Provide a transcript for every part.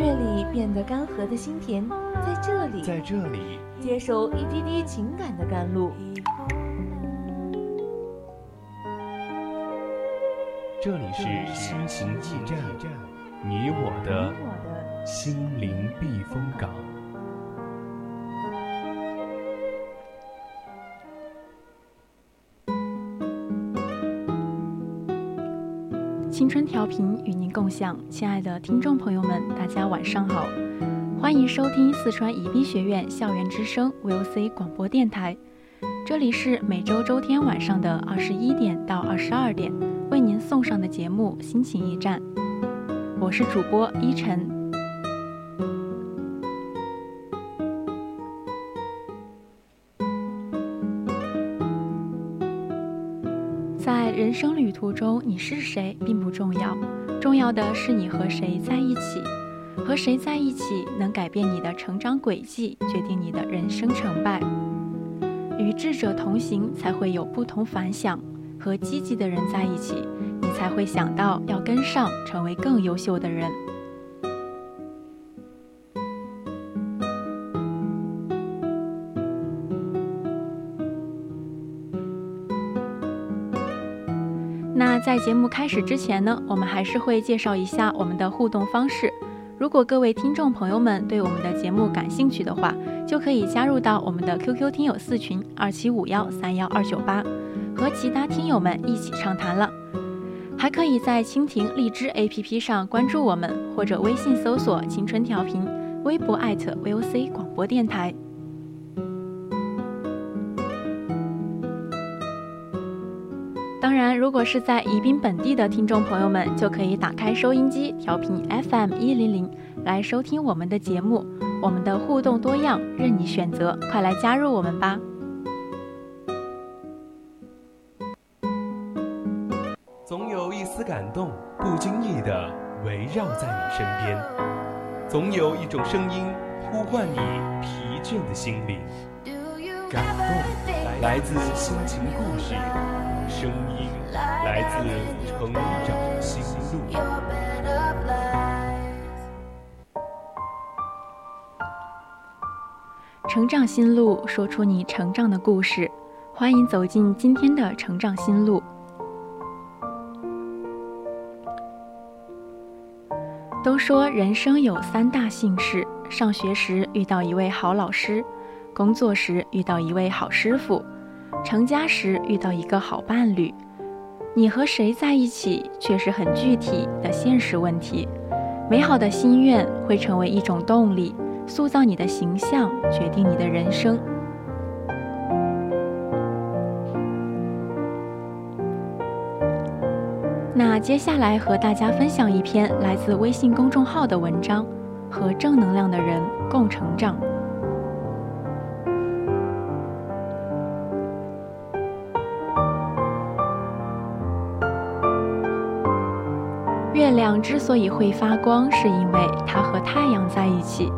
月里变得干涸的心田，在这里，在这里接受一滴滴情感的甘露。这里是心情驿站，你我的心灵避风港。青春调频与共享，亲爱的听众朋友们，大家晚上好，欢迎收听四川宜宾学院校园之声 VOC 广播电台，这里是每周周天晚上的二十一点到二十二点为您送上的节目《心情驿站》，我是主播依晨。生旅途中，你是谁并不重要，重要的是你和谁在一起。和谁在一起，能改变你的成长轨迹，决定你的人生成败。与智者同行，才会有不同凡响。和积极的人在一起，你才会想到要跟上，成为更优秀的人。在节目开始之前呢，我们还是会介绍一下我们的互动方式。如果各位听众朋友们对我们的节目感兴趣的话，就可以加入到我们的 QQ 听友四群二七五幺三幺二九八，和其他听友们一起畅谈了。还可以在蜻蜓、荔枝 APP 上关注我们，或者微信搜索“青春调频”，微博艾特 VOC 广播电台。当然，如果是在宜宾本地的听众朋友们，就可以打开收音机，调频 FM 一零零来收听我们的节目。我们的互动多样，任你选择，快来加入我们吧！总有一丝感动，不经意的围绕在你身边；总有一种声音呼唤你疲倦的心灵。感动来自心情故事。声音来自成长心路，成长心路说出你成长的故事，欢迎走进今天的成长心路。都说人生有三大幸事：上学时遇到一位好老师，工作时遇到一位好师傅。成家时遇到一个好伴侣，你和谁在一起却是很具体的现实问题。美好的心愿会成为一种动力，塑造你的形象，决定你的人生。那接下来和大家分享一篇来自微信公众号的文章：和正能量的人共成长。亮之所以会发光，是因为它和太阳在一起。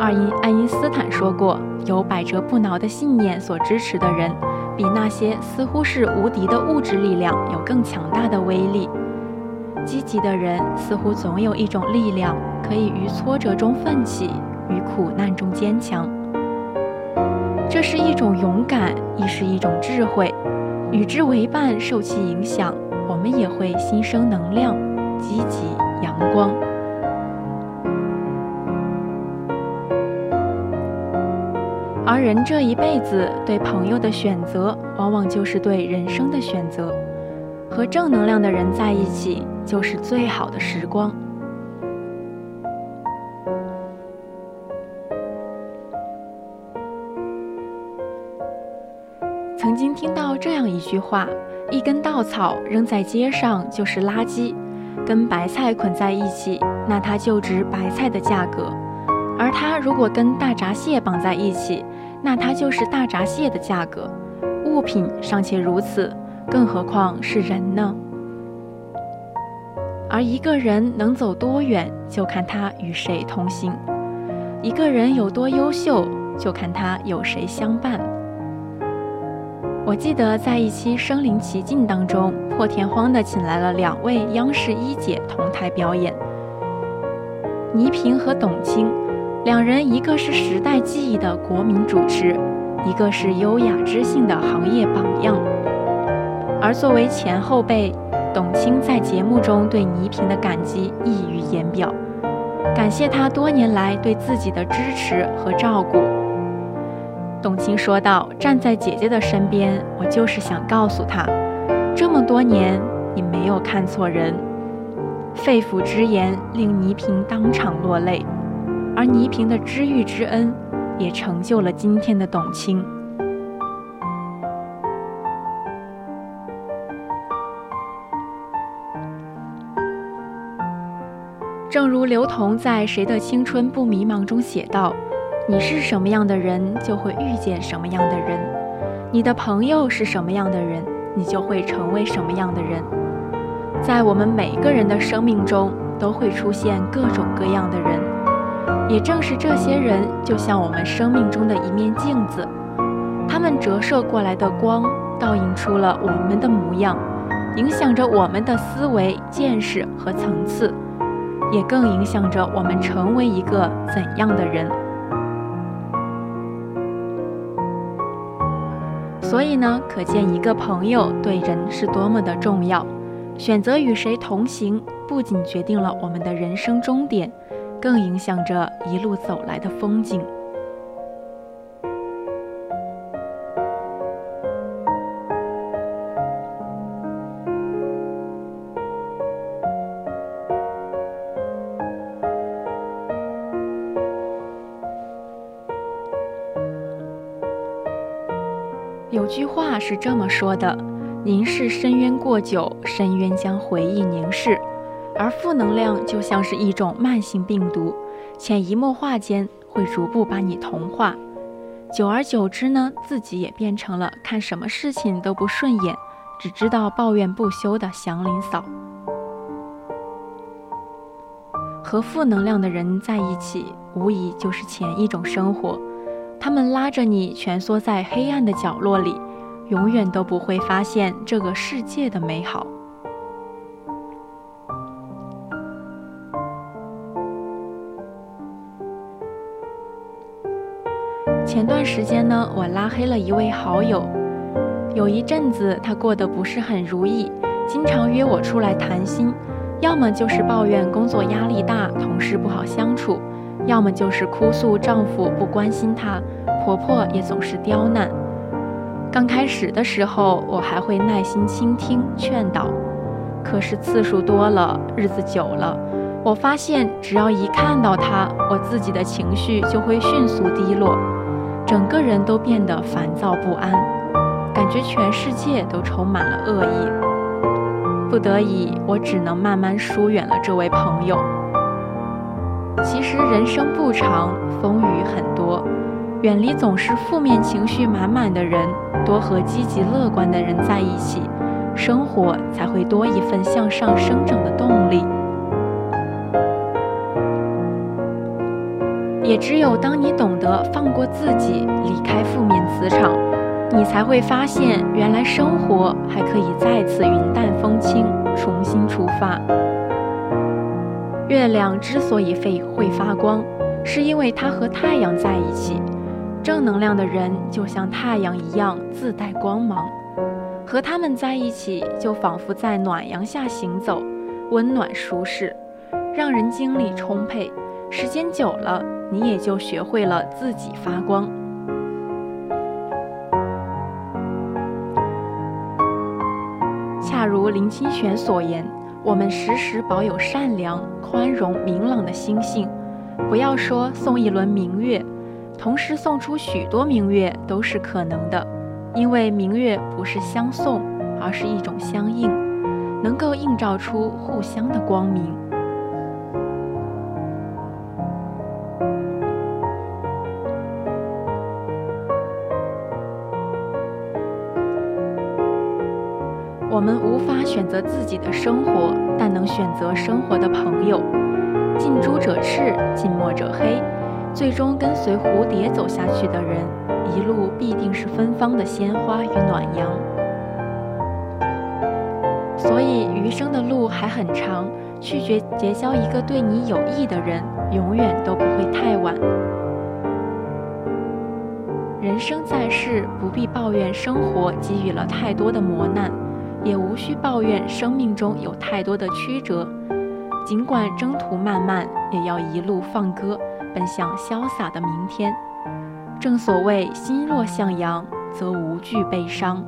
二因爱因斯坦说过：“有百折不挠的信念所支持的人，比那些似乎是无敌的物质力量有更强大的威力。积极的人似乎总有一种力量，可以于挫折中奋起，于苦难中坚强。这是一种勇敢，亦是一种智慧。与之为伴，受其影响，我们也会心生能量。”积极阳光，而人这一辈子对朋友的选择，往往就是对人生的选择。和正能量的人在一起，就是最好的时光。曾经听到这样一句话：“一根稻草扔在街上就是垃圾。”跟白菜捆在一起，那它就值白菜的价格；而它如果跟大闸蟹绑在一起，那它就是大闸蟹的价格。物品尚且如此，更何况是人呢？而一个人能走多远，就看他与谁同行；一个人有多优秀，就看他有谁相伴。我记得在一期《身临其境》当中，破天荒的请来了两位央视一姐同台表演，倪萍和董卿，两人一个是时代记忆的国民主持，一个是优雅知性的行业榜样。而作为前后辈，董卿在节目中对倪萍的感激溢于言表，感谢她多年来对自己的支持和照顾。董卿说道：“站在姐姐的身边，我就是想告诉她，这么多年你没有看错人。”肺腑之言令倪萍当场落泪，而倪萍的知遇之恩，也成就了今天的董卿。正如刘同在《谁的青春不迷茫》中写道。你是什么样的人，就会遇见什么样的人；你的朋友是什么样的人，你就会成为什么样的人。在我们每个人的生命中，都会出现各种各样的人，也正是这些人，就像我们生命中的一面镜子，他们折射过来的光，倒映出了我们的模样，影响着我们的思维、见识和层次，也更影响着我们成为一个怎样的人。所以呢，可见一个朋友对人是多么的重要。选择与谁同行，不仅决定了我们的人生终点，更影响着一路走来的风景。有句话是这么说的：“凝视深渊过久，深渊将回忆凝视。”而负能量就像是一种慢性病毒，潜移默化间会逐步把你同化。久而久之呢，自己也变成了看什么事情都不顺眼，只知道抱怨不休的祥林嫂。和负能量的人在一起，无疑就是前一种生活。他们拉着你蜷缩在黑暗的角落里，永远都不会发现这个世界的美好。前段时间呢，我拉黑了一位好友，有一阵子他过得不是很如意，经常约我出来谈心，要么就是抱怨工作压力大，同事不好相处。要么就是哭诉丈夫不关心她，婆婆也总是刁难。刚开始的时候，我还会耐心倾听劝导，可是次数多了，日子久了，我发现只要一看到她，我自己的情绪就会迅速低落，整个人都变得烦躁不安，感觉全世界都充满了恶意。不得已，我只能慢慢疏远了这位朋友。其实人生不长，风雨很多，远离总是负面情绪满满的人，多和积极乐观的人在一起，生活才会多一份向上生长的动力。也只有当你懂得放过自己，离开负面磁场，你才会发现，原来生活还可以再次云淡风轻，重新出发。月亮之所以会会发光，是因为它和太阳在一起。正能量的人就像太阳一样自带光芒，和他们在一起就仿佛在暖阳下行走，温暖舒适，让人精力充沛。时间久了，你也就学会了自己发光。恰如林清玄所言。我们时时保有善良、宽容、明朗的心性，不要说送一轮明月，同时送出许多明月都是可能的，因为明月不是相送，而是一种相应。能够映照出互相的光明。法选择自己的生活，但能选择生活的朋友。近朱者赤，近墨者黑。最终跟随蝴蝶走下去的人，一路必定是芬芳的鲜花与暖阳。所以余生的路还很长，去结结交一个对你有益的人，永远都不会太晚。人生在世，不必抱怨生活给予了太多的磨难。也无需抱怨生命中有太多的曲折，尽管征途漫漫，也要一路放歌，奔向潇洒的明天。正所谓心若向阳，则无惧悲伤。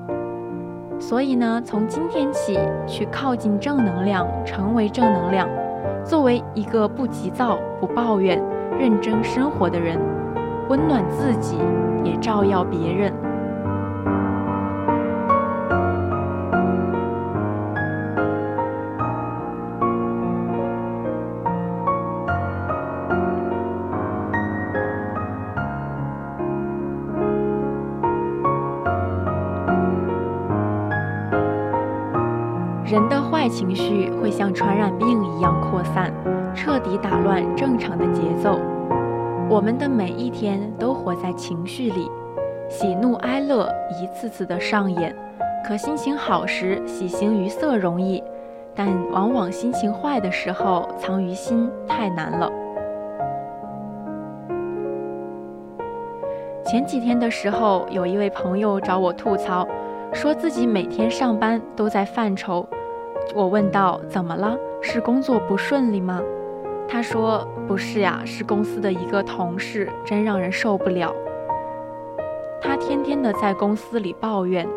所以呢，从今天起，去靠近正能量，成为正能量，作为一个不急躁、不抱怨、认真生活的人，温暖自己，也照耀别人。情绪会像传染病一样扩散，彻底打乱正常的节奏。我们的每一天都活在情绪里，喜怒哀乐一次次的上演。可心情好时，喜形于色容易，但往往心情坏的时候，藏于心太难了。前几天的时候，有一位朋友找我吐槽，说自己每天上班都在犯愁。我问道：“怎么了？是工作不顺利吗？”他说：“不是呀，是公司的一个同事，真让人受不了。他天天的在公司里抱怨，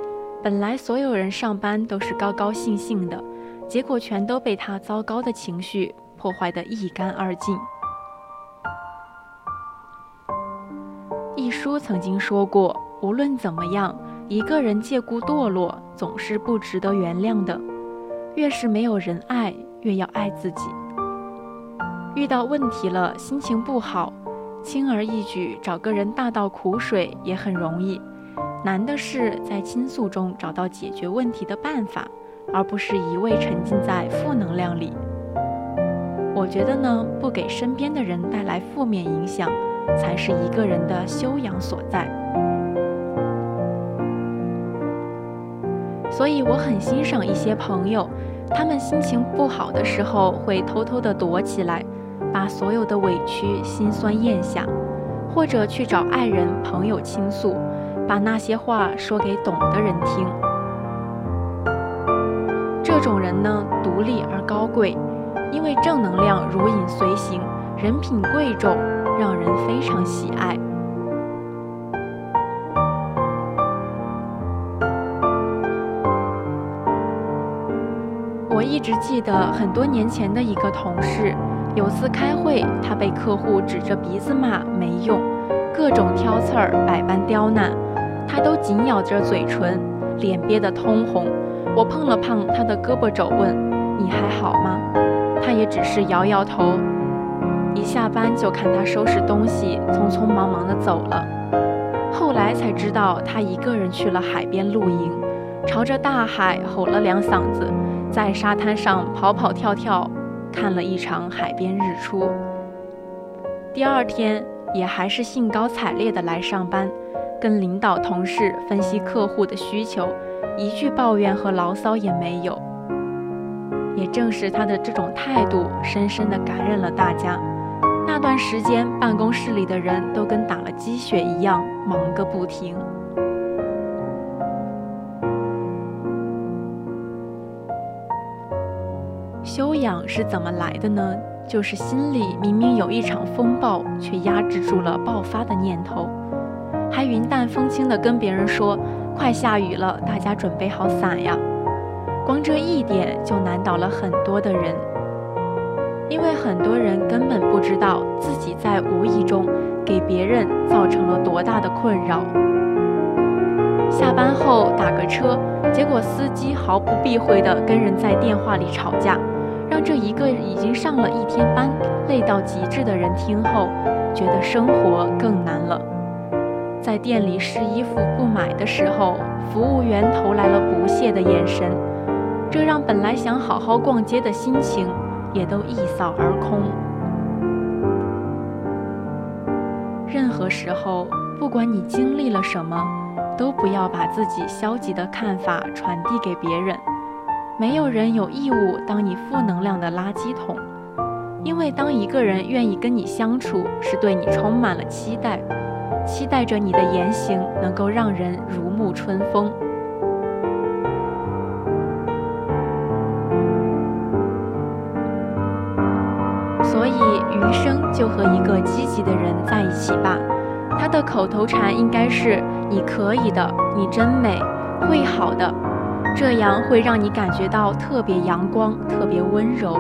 本来所有人上班都是高高兴兴的，结果全都被他糟糕的情绪破坏得一干二净。”一书曾经说过：“无论怎么样，一个人借故堕落，总是不值得原谅的。”越是没有人爱，越要爱自己。遇到问题了，心情不好，轻而易举找个人大倒苦水也很容易，难的是在倾诉中找到解决问题的办法，而不是一味沉浸在负能量里。我觉得呢，不给身边的人带来负面影响，才是一个人的修养所在。所以我很欣赏一些朋友，他们心情不好的时候会偷偷的躲起来，把所有的委屈、心酸咽下，或者去找爱人、朋友倾诉，把那些话说给懂的人听。这种人呢，独立而高贵，因为正能量如影随形，人品贵重，让人非常喜爱。直记得很多年前的一个同事，有次开会，他被客户指着鼻子骂没用，各种挑刺儿，百般刁难，他都紧咬着嘴唇，脸憋得通红。我碰了碰他的胳膊肘，问：“你还好吗？”他也只是摇摇头。一下班就看他收拾东西，匆匆忙忙地走了。后来才知道，他一个人去了海边露营，朝着大海吼了两嗓子。在沙滩上跑跑跳跳，看了一场海边日出。第二天也还是兴高采烈的来上班，跟领导同事分析客户的需求，一句抱怨和牢骚也没有。也正是他的这种态度，深深的感染了大家。那段时间，办公室里的人都跟打了鸡血一样，忙个不停。修养是怎么来的呢？就是心里明明有一场风暴，却压制住了爆发的念头，还云淡风轻地跟别人说：“快下雨了，大家准备好伞呀。”光这一点就难倒了很多的人，因为很多人根本不知道自己在无意中给别人造成了多大的困扰。下班后打个车，结果司机毫不避讳地跟人在电话里吵架，让这一个已经上了一天班、累到极致的人听后，觉得生活更难了。在店里试衣服不买的时候，服务员投来了不屑的眼神，这让本来想好好逛街的心情也都一扫而空。任何时候，不管你经历了什么，都不要把自己消极的看法传递给别人。没有人有义务当你负能量的垃圾桶，因为当一个人愿意跟你相处，是对你充满了期待，期待着你的言行能够让人如沐春风。所以，余生就和一个积极的人在一起吧。他的口头禅应该是“你可以的，你真美，会好的”，这样会让你感觉到特别阳光、特别温柔。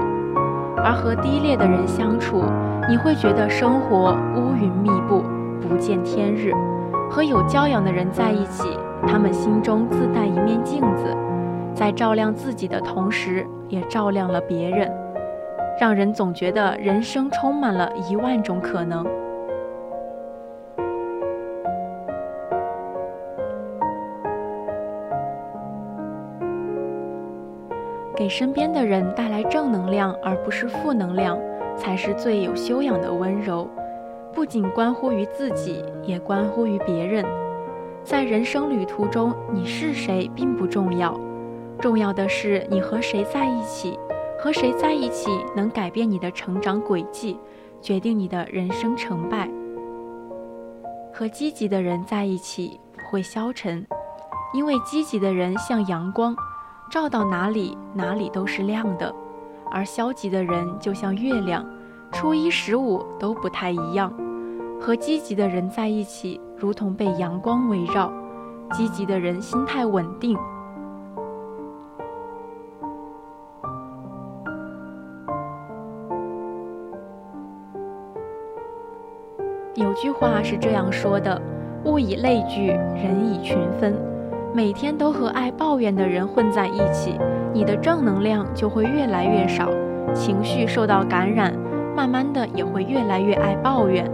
而和低劣的人相处，你会觉得生活乌云密布，不见天日。和有教养的人在一起，他们心中自带一面镜子，在照亮自己的同时，也照亮了别人。让人总觉得人生充满了一万种可能。给身边的人带来正能量，而不是负能量，才是最有修养的温柔。不仅关乎于自己，也关乎于别人。在人生旅途中，你是谁并不重要，重要的是你和谁在一起。和谁在一起能改变你的成长轨迹，决定你的人生成败。和积极的人在一起不会消沉，因为积极的人像阳光，照到哪里哪里都是亮的；而消极的人就像月亮，初一十五都不太一样。和积极的人在一起，如同被阳光围绕，积极的人心态稳定。有句话是这样说的：“物以类聚，人以群分。”每天都和爱抱怨的人混在一起，你的正能量就会越来越少，情绪受到感染，慢慢的也会越来越爱抱怨。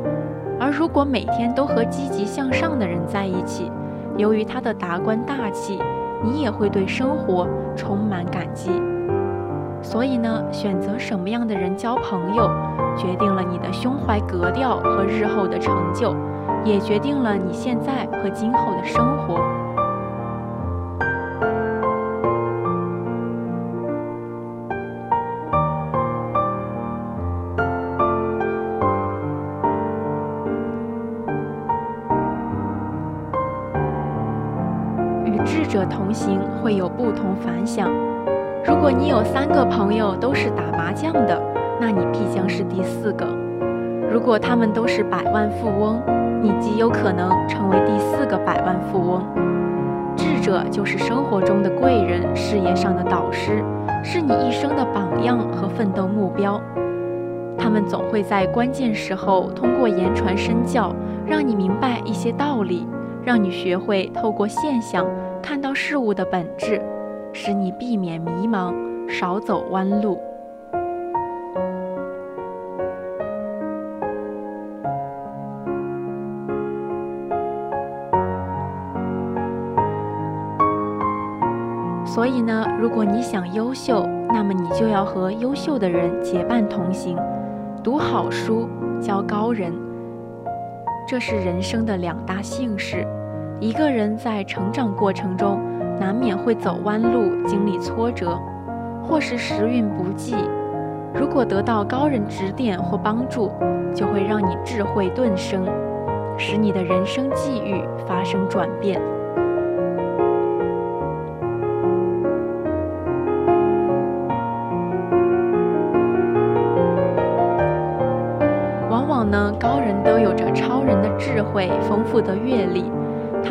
而如果每天都和积极向上的人在一起，由于他的达观大气，你也会对生活充满感激。所以呢，选择什么样的人交朋友，决定了你的胸怀格调和日后的成就，也决定了你现在和今后的生活。同行，会有不同凡响。如果你有三个朋友都是打麻将的，那你必将是第四个；如果他们都是百万富翁，你极有可能成为第四个百万富翁。智者就是生活中的贵人，事业上的导师，是你一生的榜样和奋斗目标。他们总会在关键时候通过言传身教，让你明白一些道理，让你学会透过现象看到事物的本质。使你避免迷茫，少走弯路。所以呢，如果你想优秀，那么你就要和优秀的人结伴同行，读好书，交高人。这是人生的两大幸事。一个人在成长过程中。难免会走弯路，经历挫折，或是时运不济。如果得到高人指点或帮助，就会让你智慧顿生，使你的人生际遇发生转变。往往呢，高人都有着超人的智慧、丰富的阅历。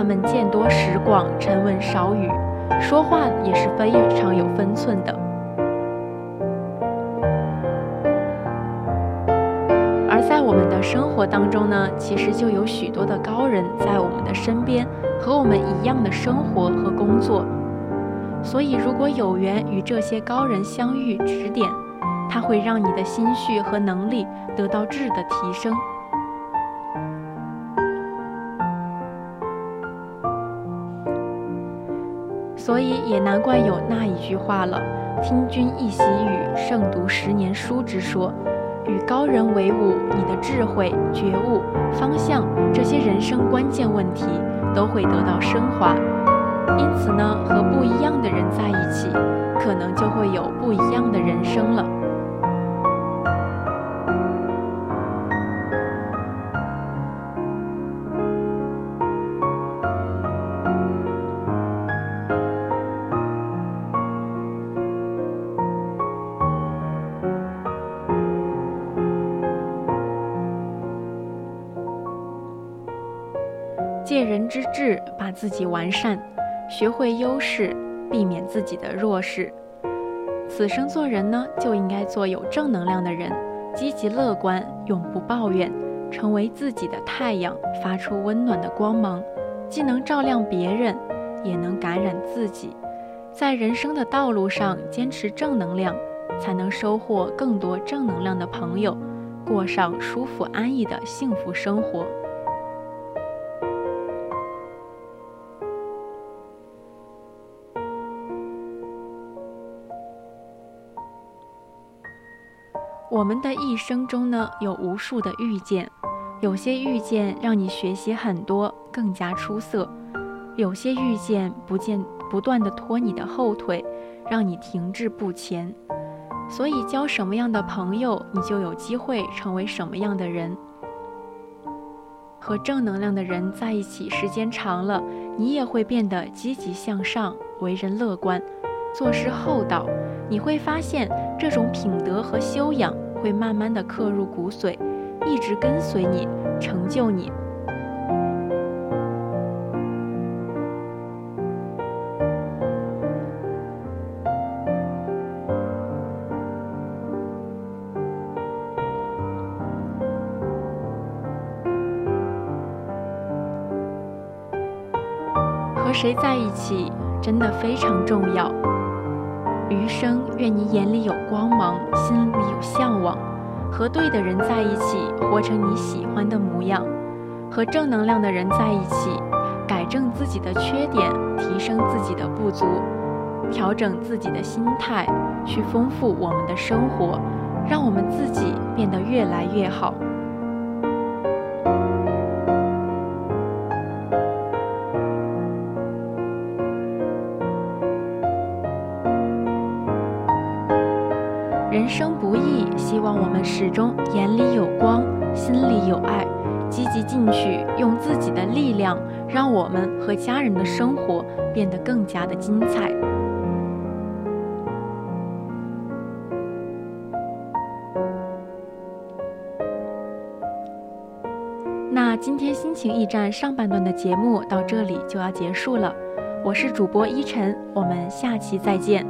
他们见多识广，沉稳少语，说话也是非常有分寸的。而在我们的生活当中呢，其实就有许多的高人在我们的身边，和我们一样的生活和工作。所以，如果有缘与这些高人相遇指点，它会让你的心绪和能力得到质的提升。所以也难怪有那一句话了：“听君一席语，胜读十年书”之说。与高人为伍，你的智慧、觉悟、方向这些人生关键问题都会得到升华。因此呢，和不一样的人在一起，可能就会有不一样的人生了。人之智，把自己完善。学会优势，避免自己的弱势。此生做人呢，就应该做有正能量的人，积极乐观，永不抱怨，成为自己的太阳，发出温暖的光芒，既能照亮别人，也能感染自己。在人生的道路上坚持正能量，才能收获更多正能量的朋友，过上舒服安逸的幸福生活。我们的一生中呢，有无数的遇见，有些遇见让你学习很多，更加出色；有些遇见不见不断的拖你的后腿，让你停滞不前。所以，交什么样的朋友，你就有机会成为什么样的人。和正能量的人在一起时间长了，你也会变得积极向上，为人乐观，做事厚道。你会发现，这种品德和修养会慢慢的刻入骨髓，一直跟随你，成就你。和谁在一起，真的非常重要。余生，愿你眼里有光芒，心里有向往。和对的人在一起，活成你喜欢的模样；和正能量的人在一起，改正自己的缺点，提升自己的不足，调整自己的心态，去丰富我们的生活，让我们自己变得越来越好。我们始终眼里有光，心里有爱，积极进取，用自己的力量，让我们和家人的生活变得更加的精彩。那今天心情驿站上半段的节目到这里就要结束了，我是主播依晨，我们下期再见。